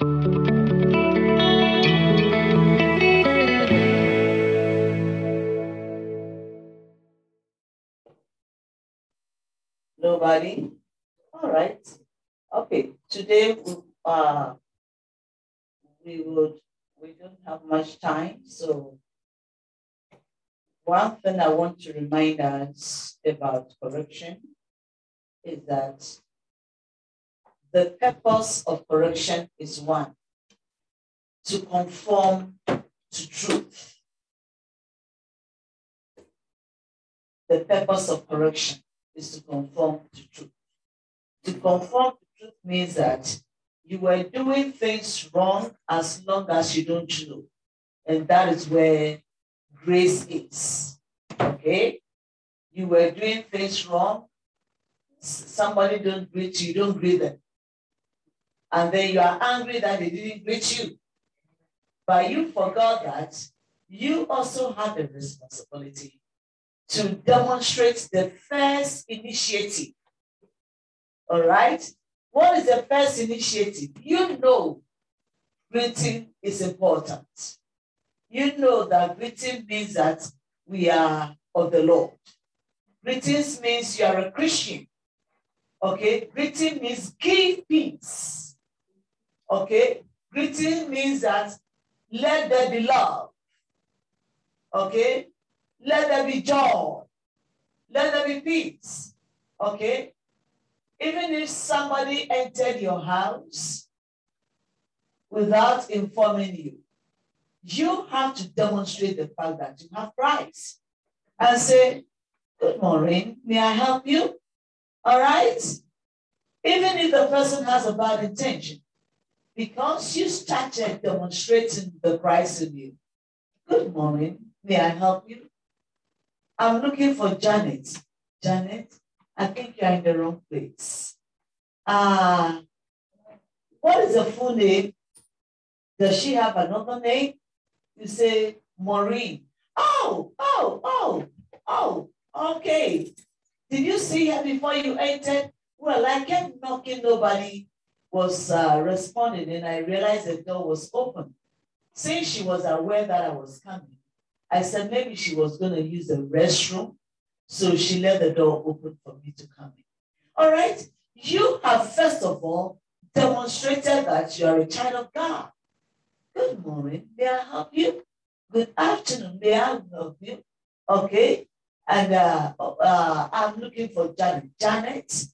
Nobody? All right. Okay. Today we, uh, we would we don't have much time, so one thing I want to remind us about correction is that the purpose of correction is one to conform to truth. The purpose of correction is to conform to truth. To conform to truth means that you were doing things wrong as long as you don't know. And that is where grace is. Okay? You were doing things wrong. Somebody don't greet you, don't greet them. And then you are angry that they didn't greet you. But you forgot that you also have a responsibility to demonstrate the first initiative. All right? What is the first initiative? You know greeting is important. You know that greeting means that we are of the Lord. Greetings means you are a Christian. Okay? Greeting means give peace. Okay? Greeting means that let there be love. Okay? Let there be joy. Let there be peace. Okay? Even if somebody entered your house without informing you, you have to demonstrate the fact that you have Christ and say, Good morning, may I help you? All right? Even if the person has a bad intention, because you started demonstrating the Christ in you. Good morning, may I help you? I'm looking for Janet. Janet, I think you're in the wrong place. Uh, what is the full name? Does she have another name? You say Maureen. Oh, oh, oh, oh, okay. Did you see her before you entered? Well, I kept knocking, nobody was uh, responding, and I realized the door was open. Since she was aware that I was coming, I said maybe she was going to use the restroom. So she left the door open for me to come in. All right. You have, first of all, demonstrated that you are a child of God. Good morning. May I help you? Good afternoon. May I help you? Okay. And uh, uh, I'm looking for Janet. Janet.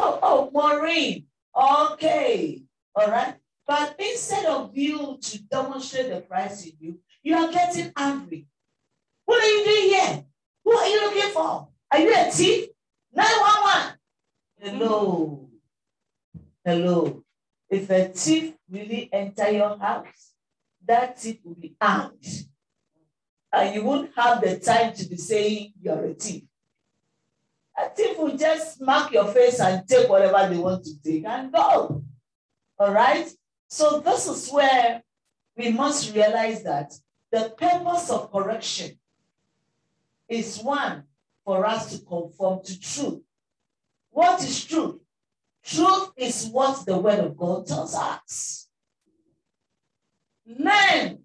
Oh, oh, Maureen. Okay. All right. But instead of you to demonstrate the Christ in you, you are getting angry. What are you doing here? Who are you looking for? Are you a thief? 911. Hello. Hello. If a thief really enter your house, that thief will be armed. And you won't have the time to be saying you're a thief. Will just mark your face and take whatever they want to take and go. All right? So this is where we must realize that the purpose of correction is one for us to conform to truth. What is truth? Truth is what the word of God tells us. Learn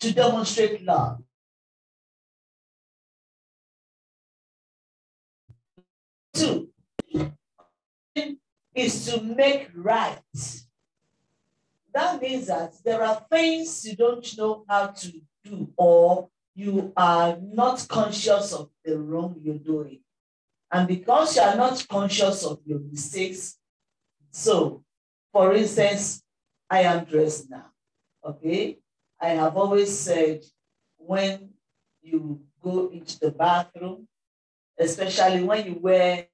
to demonstrate love. Two is to make right. That means that there are things you don't know how to do or you are not conscious of the wrong you're doing. And because you are not conscious of your mistakes, so for instance, I am dressed now, okay? I have always said when you go into the bathroom, especially when you wear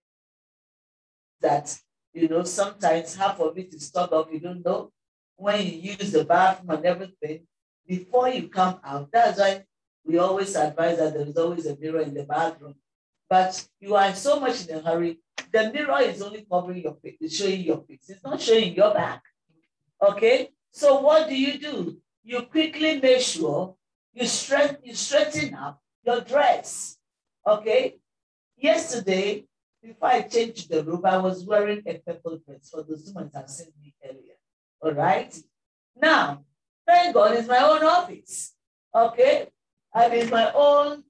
that, you know, sometimes half of it is stuck up, you don't know. When you use the bathroom and everything, before you come out, that's why we always advise that there is always a mirror in the bathroom. But you are so much in a hurry, the mirror is only covering your face, it's showing your face, it's not showing your back. Okay? So what do you do? You quickly make sure you straighten, you straighten up your dress. Okay? Yesterday, before I changed the robe, I was wearing a purple dress for those who might have seen me earlier. All right. Now, thank God it's my own office. Okay. And it's my own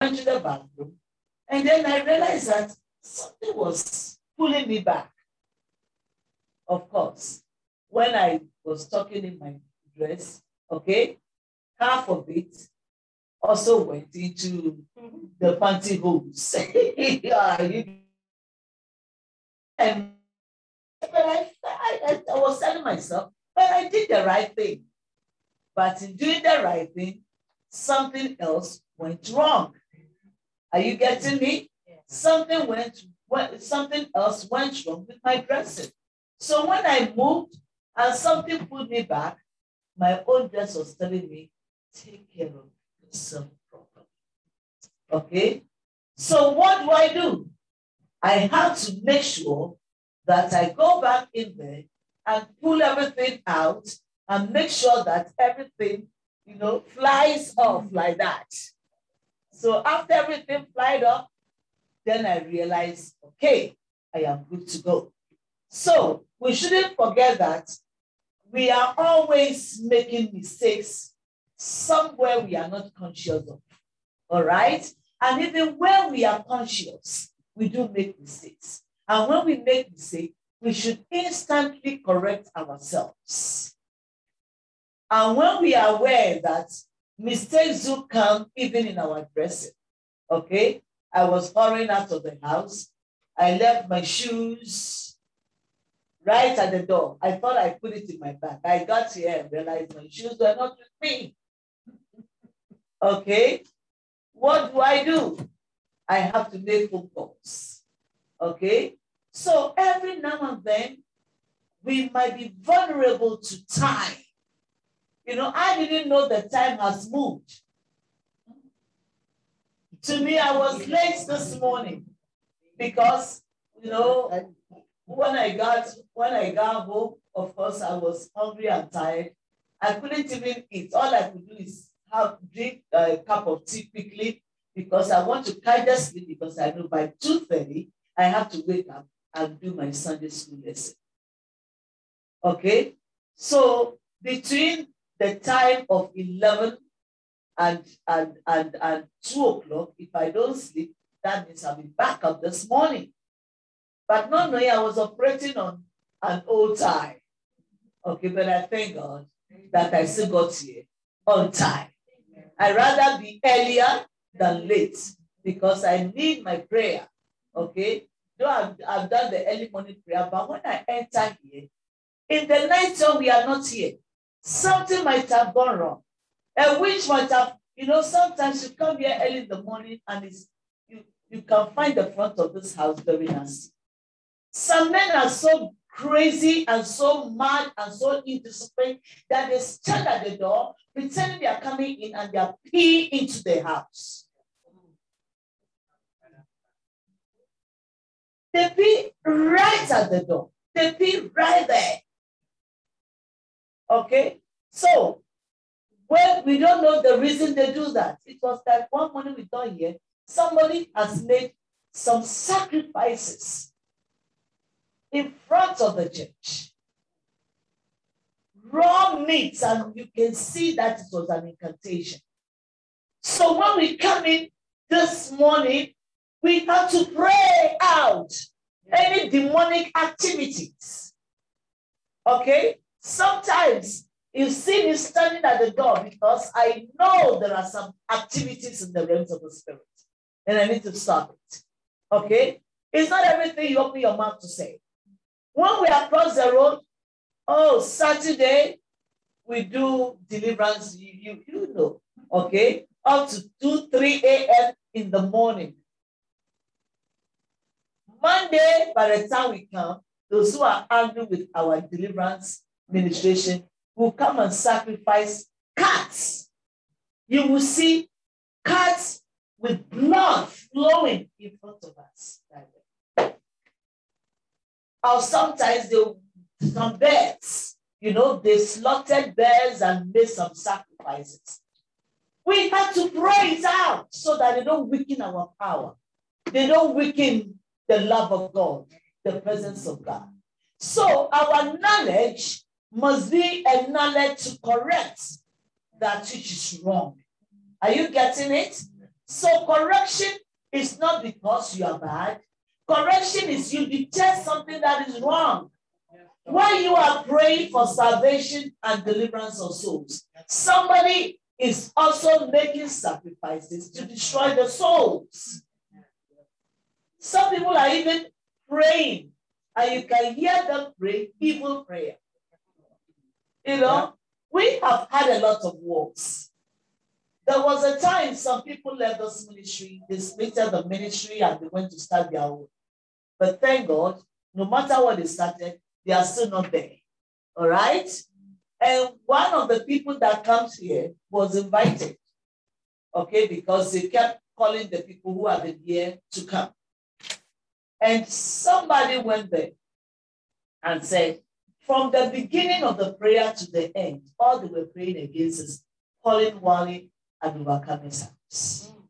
went to the bathroom, and then I realized that something was pulling me back. Of course, when I was talking in my dress, okay, half of it also went into mm-hmm. the pantyhose. yeah, and but I, I, I was telling myself, but I did the right thing. But in doing the right thing, something else went wrong. Are you getting me? Something went, went, something else went wrong with my dressing. So when I moved and something pulled me back, my own dress was telling me, take care of yourself properly. Okay? So what do I do? I have to make sure that I go back in there and pull everything out and make sure that everything, you know, flies off like that. So after everything flied off, then I realized, okay, I am good to go. So we shouldn't forget that we are always making mistakes somewhere we are not conscious of. All right? And even when we are conscious, we do make mistakes. And when we make mistakes, we should instantly correct ourselves. And when we are aware that mistakes do come even in our dressing, okay? I was hurrying out of the house. I left my shoes right at the door. I thought I put it in my bag. I got here and realized my shoes were not with me. okay? What do I do? I have to make phone calls. Okay? So every now and then, we might be vulnerable to time. You know, I didn't know the time has moved. To me, I was late this morning because, you know, when I got when I got home, of course, I was hungry and tired. I couldn't even eat. All I could do is have drink a cup of tea quickly because I want to kind of sleep because I know by 2.30 I have to wake up and do my Sunday school lesson. Okay? So between the time of 11 and, and, and, and 2 o'clock, if I don't sleep, that means I'll be back up this morning. But not knowing I was operating on an old time. Okay, but I thank God that I still got here on time. i rather be earlier than late because I need my prayer. Okay, though I've, I've done the early morning prayer, but when I enter here, in the night time we are not here, something might have gone wrong. A witch might have, you know, sometimes you come here early in the morning and it's, you, you can find the front of this house very nasty. Some men are so crazy and so mad and so indisciplined that they stand at the door pretending they are coming in and they are peeing into the house. They pee right at the door. They pee right there. Okay? So, well, we don't know the reason they do that. It was that one morning we thought here, somebody has made some sacrifices in front of the church. Raw meat, and you can see that it was an incantation. So when we come in this morning, we have to pray out any demonic activities. Okay? Sometimes you see me standing at the door because I know there are some activities in the realms of the spirit and I need to stop it. Okay? It's not everything you open your mouth to say. When we across the road, oh, Saturday, we do deliverance, you, you, you know, okay? Up to 2, 3 a.m. in the morning. Monday, by the time we come, those who are angry with our deliverance ministration will come and sacrifice cats. You will see cats with blood flowing in front of us. Or sometimes they some birds you know, they slaughtered bears and made some sacrifices. We have to pray it out so that they don't weaken our power. They don't weaken the love of God, the presence of God. So our knowledge must be a knowledge to correct that which is wrong. Are you getting it? So correction is not because you are bad. Correction is you detect something that is wrong. While you are praying for salvation and deliverance of souls, somebody is also making sacrifices to destroy the souls. Some people are even praying, and you can hear them pray evil prayer. You know, we have had a lot of wars. There was a time some people left this ministry, they split the ministry and they went to start their own. But thank God, no matter what they started, they are still not there. All right? And one of the people that comes here was invited, okay, because they kept calling the people who have been here to come. And somebody went there and said, from the beginning of the prayer to the end, all they were praying against is Pauline Walley and Overcomers House. Mm.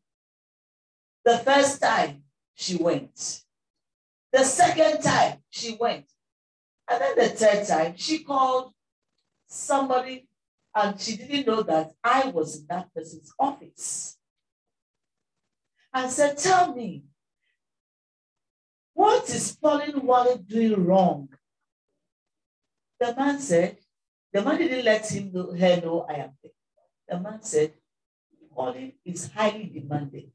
The first time she went. The second time she went. And then the third time she called somebody and she didn't know that I was in that person's office. And said, Tell me, what is Pauline Walley doing wrong? The man said, the man didn't let him know, her know I am there. The man said, Pauline is highly demanded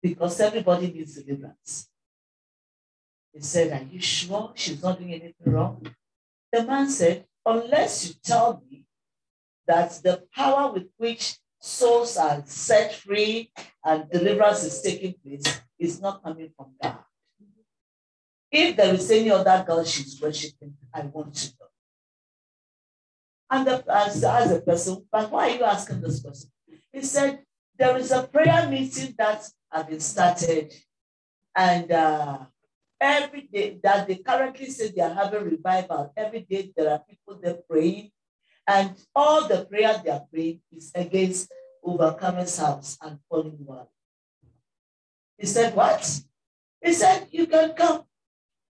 because everybody needs deliverance. He said, Are you sure she's not doing anything wrong? The man said, unless you tell me that the power with which souls are set free and deliverance is taking place is not coming from God. If there is any other God she's worshiping, I want to know. And the, as, as a person, but why are you asking this person? He said, there is a prayer meeting that has been started. And uh, Every day that they currently say they are having revival, every day there are people there praying, and all the prayer they are praying is against Overcomers House and falling one. He said, What? He said, You can come.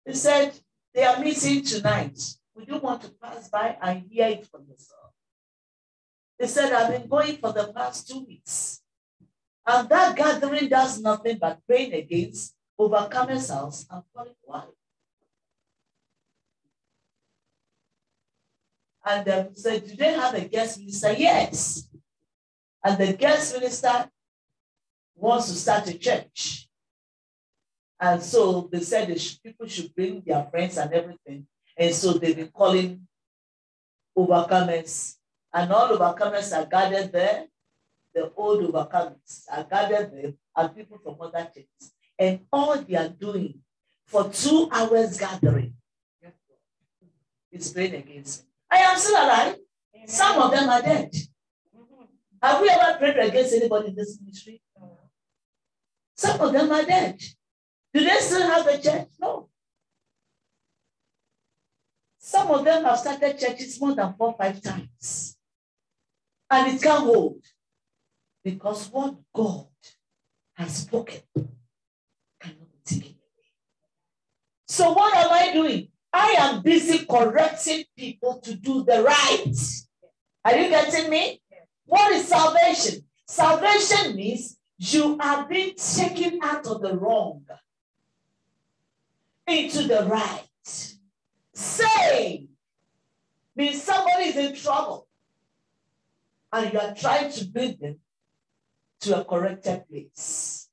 He said, They are meeting tonight. Would you want to pass by and hear it from yourself? He said, I've been going for the past two weeks. And that gathering does nothing but praying against Overcomers House and Pauline Walley. And um, said, Do they have a guest minister? Yes. And the guest minister wants to start a church. And so they said the people should bring their friends and everything. And so they've been calling overcomers. And all overcomers are gathered there. The old overcomers are gathered there, and people from other churches and all they are doing for two hours gathering is praying against me. I am still alive. Amen. Some of them are dead. Mm-hmm. Have we ever prayed against anybody in this ministry? Some of them are dead. Do they still have a church? No. Some of them have started churches more than four, five times. And it can't hold. Because what God has spoken So what am I doing? I am busy correcting people to do the right. Are you getting me? What is salvation? Salvation means you are being taken out of the wrong into the right. Say means somebody is in trouble and you are trying to bring them to a corrected place.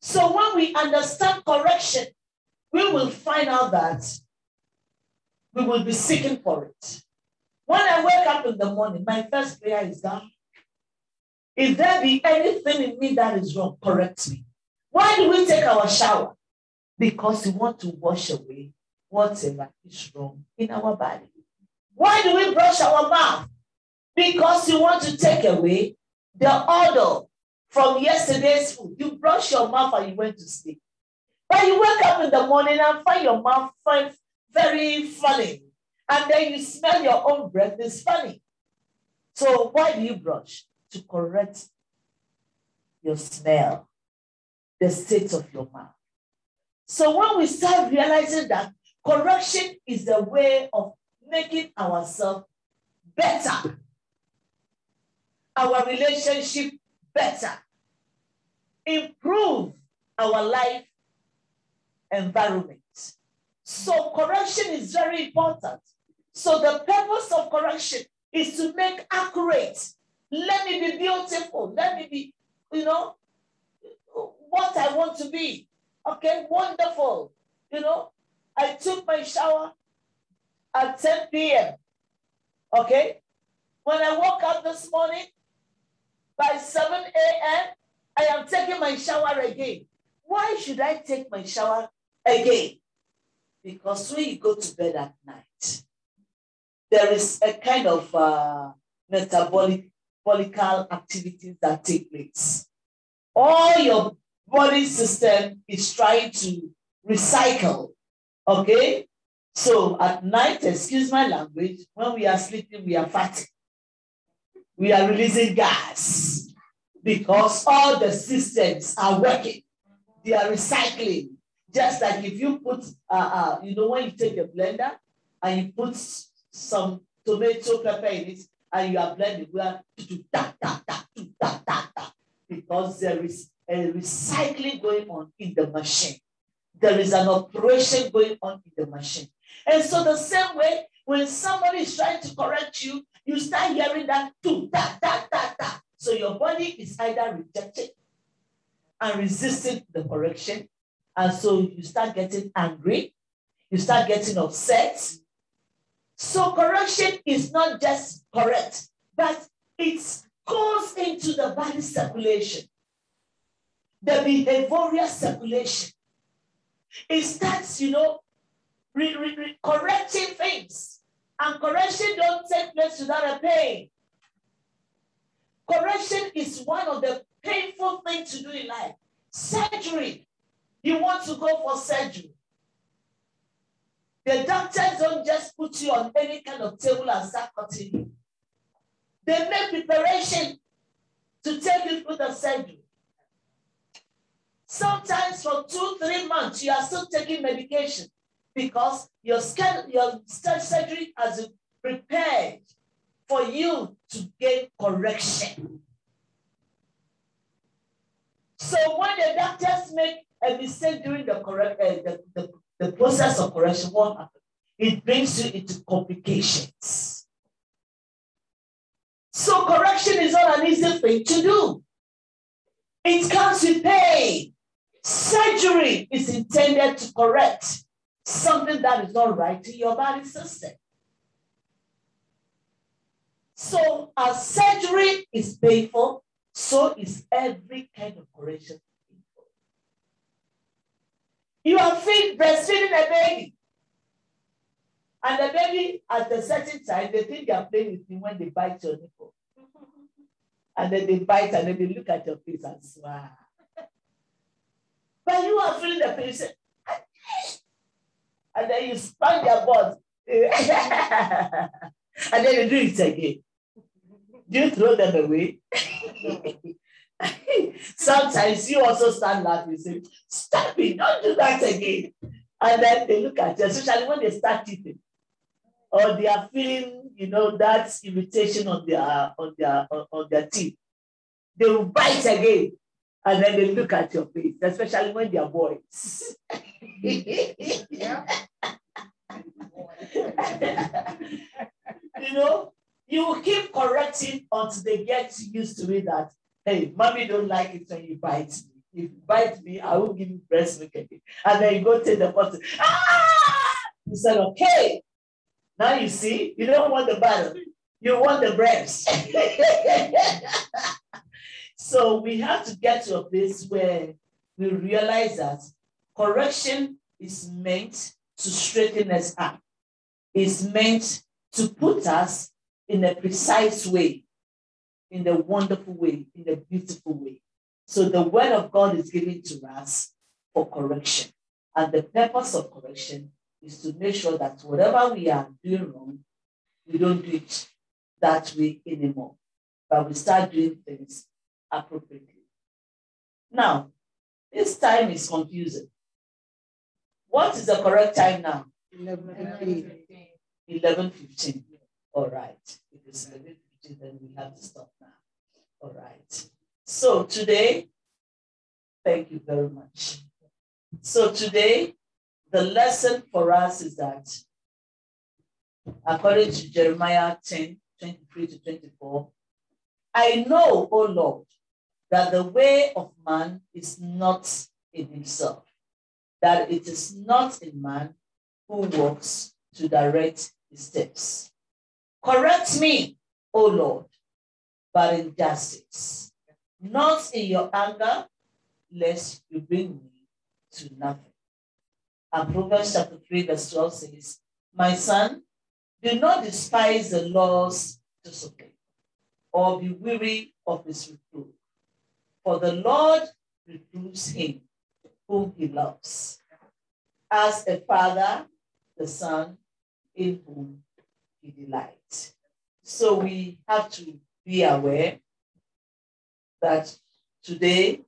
So when we understand correction, we will find out that we will be seeking for it. When I wake up in the morning, my first prayer is that if there be anything in me that is wrong, correct me. Why do we take our shower? Because we want to wash away whatever is wrong in our body. Why do we brush our mouth? Because you want to take away the odor from yesterday's food. You brush your mouth and you went to sleep. But you wake up in the morning and find your mouth very funny. And then you smell your own breath, it's funny. So why do you brush? To correct your smell, the state of your mouth. So when we start realizing that correction is the way of making ourselves better, our relationship better, improve our life environment. So correction is very important. So the purpose of correction is to make accurate. Let me be beautiful. Let me be, you know, what I want to be. Okay, wonderful. You know, I took my shower at 10 p.m. Okay, when I woke up this morning by 7 a.m., I am taking my shower again. Why should I take my shower again? Because when you go to bed at night, there is a kind of uh, metabolic activities that take place. All your body system is trying to recycle. Okay? So at night, excuse my language, when we are sleeping, we are fatty. We are releasing gas because all the systems are working. They are recycling. Just like if you put, uh, uh, you know, when you take a blender and you put some tomato pepper in it and you are blending, we are because there is a recycling going on in the machine. There is an operation going on in the machine. And so the same way, when somebody is trying to correct you, you start hearing that too, da, da. So your body is either rejecting and resisting the correction. And so you start getting angry, you start getting upset. So correction is not just correct, but it goes into the body circulation, the behavioral circulation. It starts, you know, re- re- re- correcting things. And correction don't take place without a pain. Correction is one of the painful things to do in life. Surgery. You want to go for surgery. The doctors don't just put you on any kind of table and start cutting you. They make preparation to take you through the surgery. Sometimes for two, three months, you are still taking medication because your, scan, your surgery has prepared for you to gain correction. So when the doctors make a mistake during the, correct, uh, the, the, the process of correction, what happens? It brings you into complications. So correction is not an easy thing to do. It comes with pain. Surgery is intended to correct something that is not right in your body system. So as surgery is painful, so is every kind of correction. You are feed, breastfeeding a baby. And the baby, at a certain time, they think they are playing with you when they bite your nipple. And then they bite and then they look at your face and smile. But you are feeling the pain. Say, and then you spank their butt. and then you do it again. Do you throw them away? Sometimes you also stand laughing say, Stop it, don't do that again. And then they look at you, especially when they start eating. Or they are feeling, you know, that irritation on their on their on, on their teeth. They will bite again. And then they look at your face, especially when they are boys. you know, you will keep correcting until they get used to it that, hey, mommy don't like it when you bite me. If you bite me, I will give you breast milk again. And then you go take the bottle. Ah! You said, okay. Now you see, you don't want the bottle. You want the breast. so we have to get to a place where we realize that correction is meant to straighten us up. It's meant to put us in a precise way, in a wonderful way, in a beautiful way. So the word of God is given to us for correction. And the purpose of correction is to make sure that whatever we are doing wrong, we don't do it that way anymore, but we start doing things appropriately. Now, this time is confusing. What is the correct time now? 11.15. 11.15. All right. It is 11.15, then we have to stop now. All right. So today, thank you very much. So today, the lesson for us is that according to Jeremiah 10, 23 to 24, I know, O Lord, that the way of man is not in himself, that it is not in man who walks to direct his steps. Correct me, O Lord, but in justice, not in your anger, lest you bring me to nothing. And Proverbs chapter 3, verse 12 says, My son, do not despise the Lord's discipline, or be weary of his reproof. For the Lord reproves him whom he loves. As a father, the son in whom he delights. So we have to be aware that today,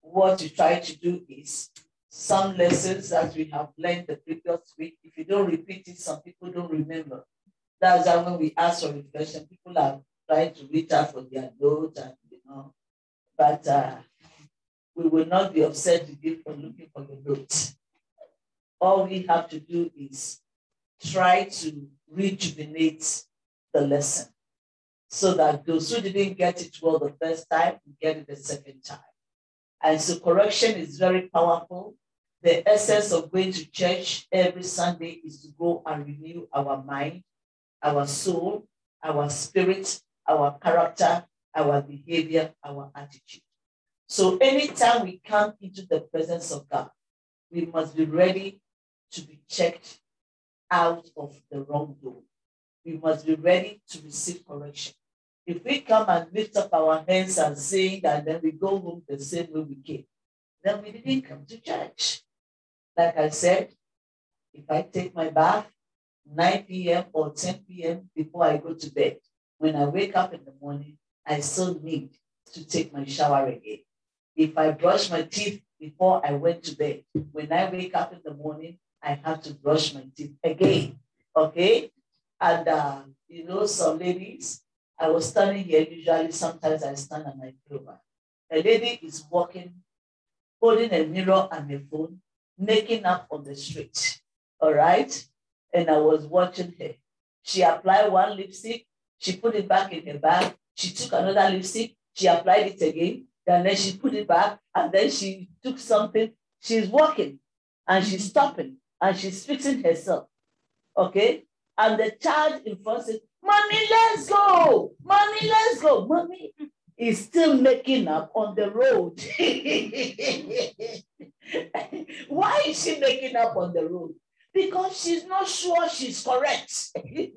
what you try to do is some lessons that we have learned the previous week. If you don't repeat it, some people don't remember. That's why when we ask for reflection, people are trying to reach out for their notes and you know, but uh, we will not be upset with you for looking for your notes. All we have to do is try to rejuvenate the lesson so that those who didn't get it well the first time get it the second time. And so correction is very powerful the essence of going to church every Sunday is to go and renew our mind, our soul, our spirit, our character, our behavior, our attitude. So anytime we come into the presence of God, we must be ready to be checked out of the wrong door. We must be ready to receive correction. If we come and lift up our hands and sing, that then we go home the same way we came, then we didn't come to church. Like I said, if I take my bath 9 p.m. or 10 p.m. before I go to bed, when I wake up in the morning, I still need to take my shower again. If I brush my teeth before I went to bed, when I wake up in the morning, I have to brush my teeth again. Okay? And, uh, you know, some ladies, I was standing here, usually sometimes I stand on my clover. A lady is walking, holding a mirror and a phone, making up on the street. All right. And I was watching her. She applied one lipstick, she put it back in her bag. She took another lipstick, she applied it again, and then she put it back, and then she took something. She's walking and she's stopping and she's fixing herself. Okay. And the child in front said, Mommy, let's go. Mommy, let's go. Mommy is still making up on the road. Why is she making up on the road? Because she's not sure she's correct. she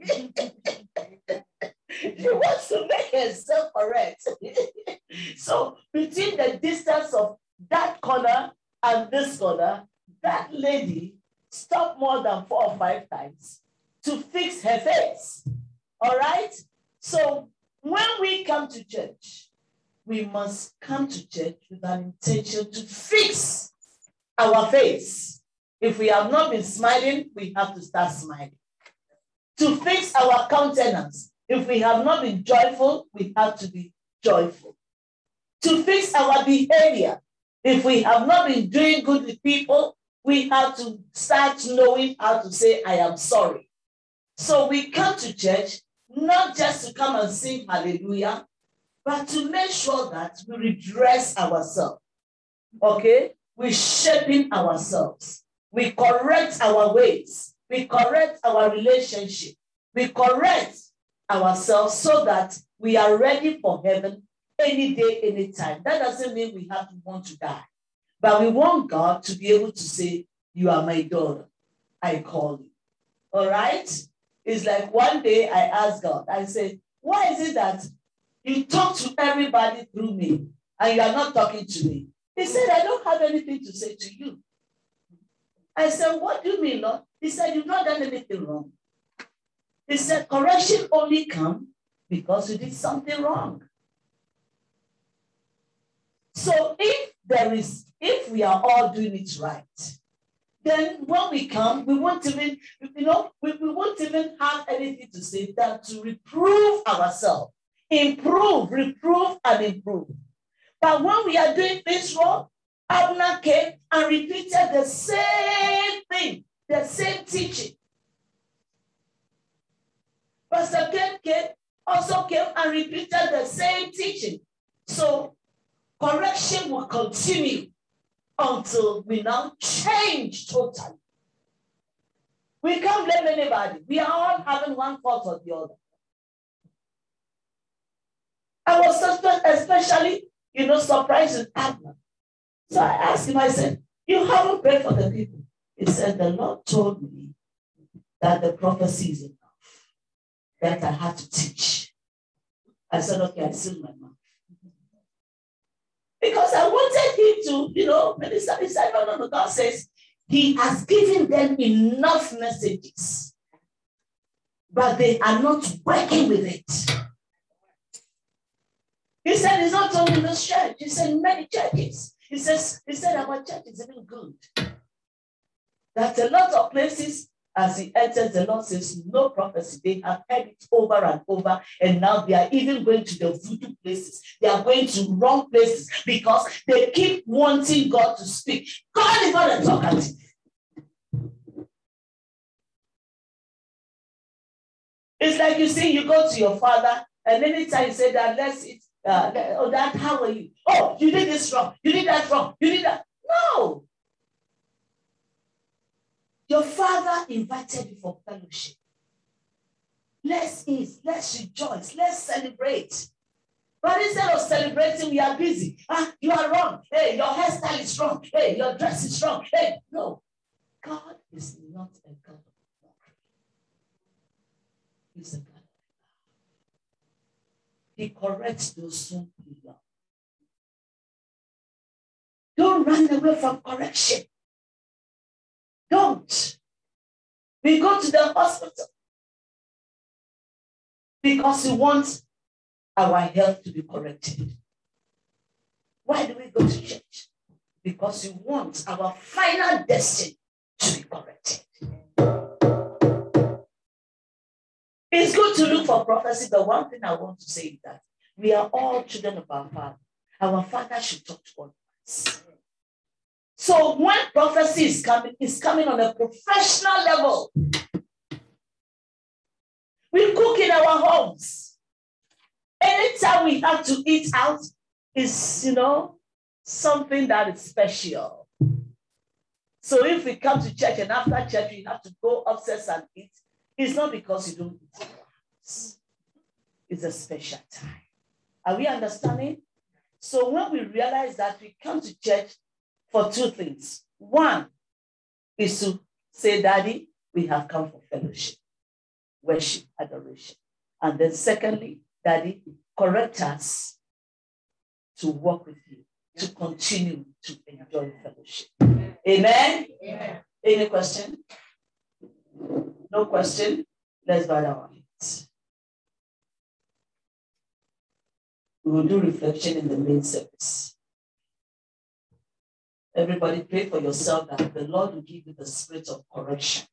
wants to make herself correct. so between the distance of that corner and this corner, that lady stopped more than four or five times to fix her face. All right? So when we come to church, we must come to church with an intention to fix our face. If we have not been smiling, we have to start smiling. To fix our countenance, if we have not been joyful, we have to be joyful. To fix our behavior, if we have not been doing good with people, we have to start knowing how to say, I am sorry. So we come to church not just to come and sing hallelujah, but to make sure that we redress ourselves. Okay? we shaping ourselves. We correct our ways. We correct our relationship. We correct ourselves so that we are ready for heaven any day, anytime. That doesn't mean we have to want to die. But we want God to be able to say, You are my daughter. I call you. All right? It's like one day I asked God, I said, Why is it that you talk to everybody through me and you are not talking to me? He said, I don't have anything to say to you. I said, What do you mean, Lord? He said, You've not done anything wrong. He said, Correction only come because you did something wrong. So if there is, if we are all doing it right, then when we come, we won't even, you know, we, we won't even have anything to say than to reprove ourselves, improve, reprove, and improve. But when we are doing things wrong, Abner came and repeated the same thing, the same teaching. Pastor Ken came, also came and repeated the same teaching. So correction will continue until we now change totally. We can't blame anybody. We are all having one fault or the other. I was especially, you know, surprised with Abner. So I asked him, I said, You haven't prayed for the people. He said, The Lord told me that the prophecy is enough, that I have to teach. I said, Okay, I sealed my mouth. Because I wanted him to, you know, minister. He said, No, no, no. God says he has given them enough messages, but they are not working with it. He said it's not only this church, he said many churches. He says, he said our church is even good. That a lot of places, as he enters, the Lord says, no prophecy. They have heard it over and over, and now they are even going to the voodoo places. They are going to wrong places because they keep wanting God to speak. God is not a talkative. It's like you see, you go to your father, and anytime you say that, let's eat, uh, oh, that, how are you? Oh, you did this wrong. You did that wrong. You did that. No. Your father invited you for fellowship. Let's eat, let's rejoice, let's celebrate. But instead of celebrating, we are busy. Ah, you are wrong. Hey, your hairstyle is wrong. Hey, your dress is wrong. Hey, no. God is not a God of mockery. He's a God of love. He corrects those whom he loves. Don't run away from correction. Don't. We go to the hospital because we want our health to be corrected. Why do we go to church? Because we want our final destiny to be corrected. It's good to look for prophecy, but one thing I want to say is that we are all children of our Father. Our Father should talk to us. So when prophecy is coming, it's coming on a professional level. We cook in our homes. Anytime we have to eat out is, you know, something that is special. So if we come to church and after church we have to go upstairs and eat, it's not because you don't eat. It's a special time. Are we understanding? So when we realize that we come to church for two things. One is to say, Daddy, we have come for fellowship, worship, adoration. And then secondly, Daddy, correct us to walk with you, to continue to enjoy fellowship. Amen? Amen. Any question? No question? Let's bow our heads. We will do reflection in the main service. Everybody pray for yourself that the Lord will give you the spirit of correction.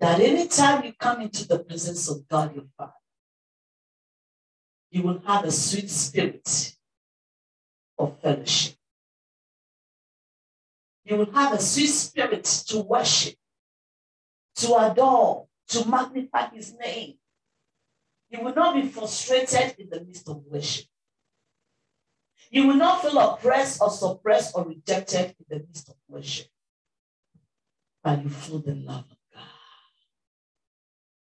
That anytime you come into the presence of God your Father, you will have a sweet spirit of fellowship. You will have a sweet spirit to worship, to adore, to magnify his name. You will not be frustrated in the midst of worship. You will not feel oppressed or suppressed or rejected in the midst of worship. But you feel the love of God.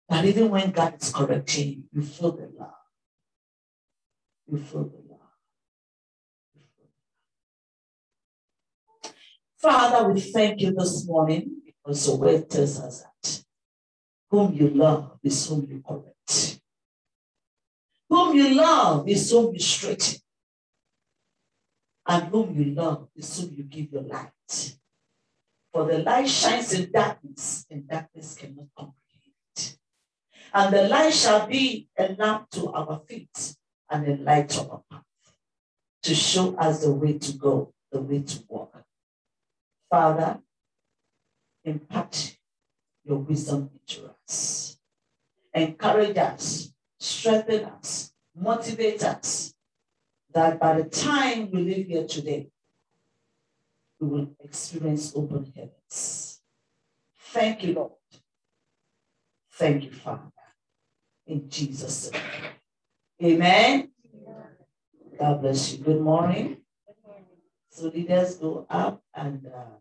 But even when God is correcting you, you feel the love. You feel the love. Father, we thank you this morning because the word tells us that whom you love is whom you correct. Whom you love is whom you straighten. And whom you love is whom you give your light. For the light shines in darkness, and darkness cannot comprehend it. And the light shall be a lamp to our feet and a light to our path, to show us the way to go, the way to walk. Father, impart your wisdom into us. Encourage us, strengthen us, motivate us, that by the time we leave here today, we will experience open heavens. Thank you, Lord. Thank you, Father. In Jesus' name. Amen. God bless you. Good morning. So leaders go up and uh,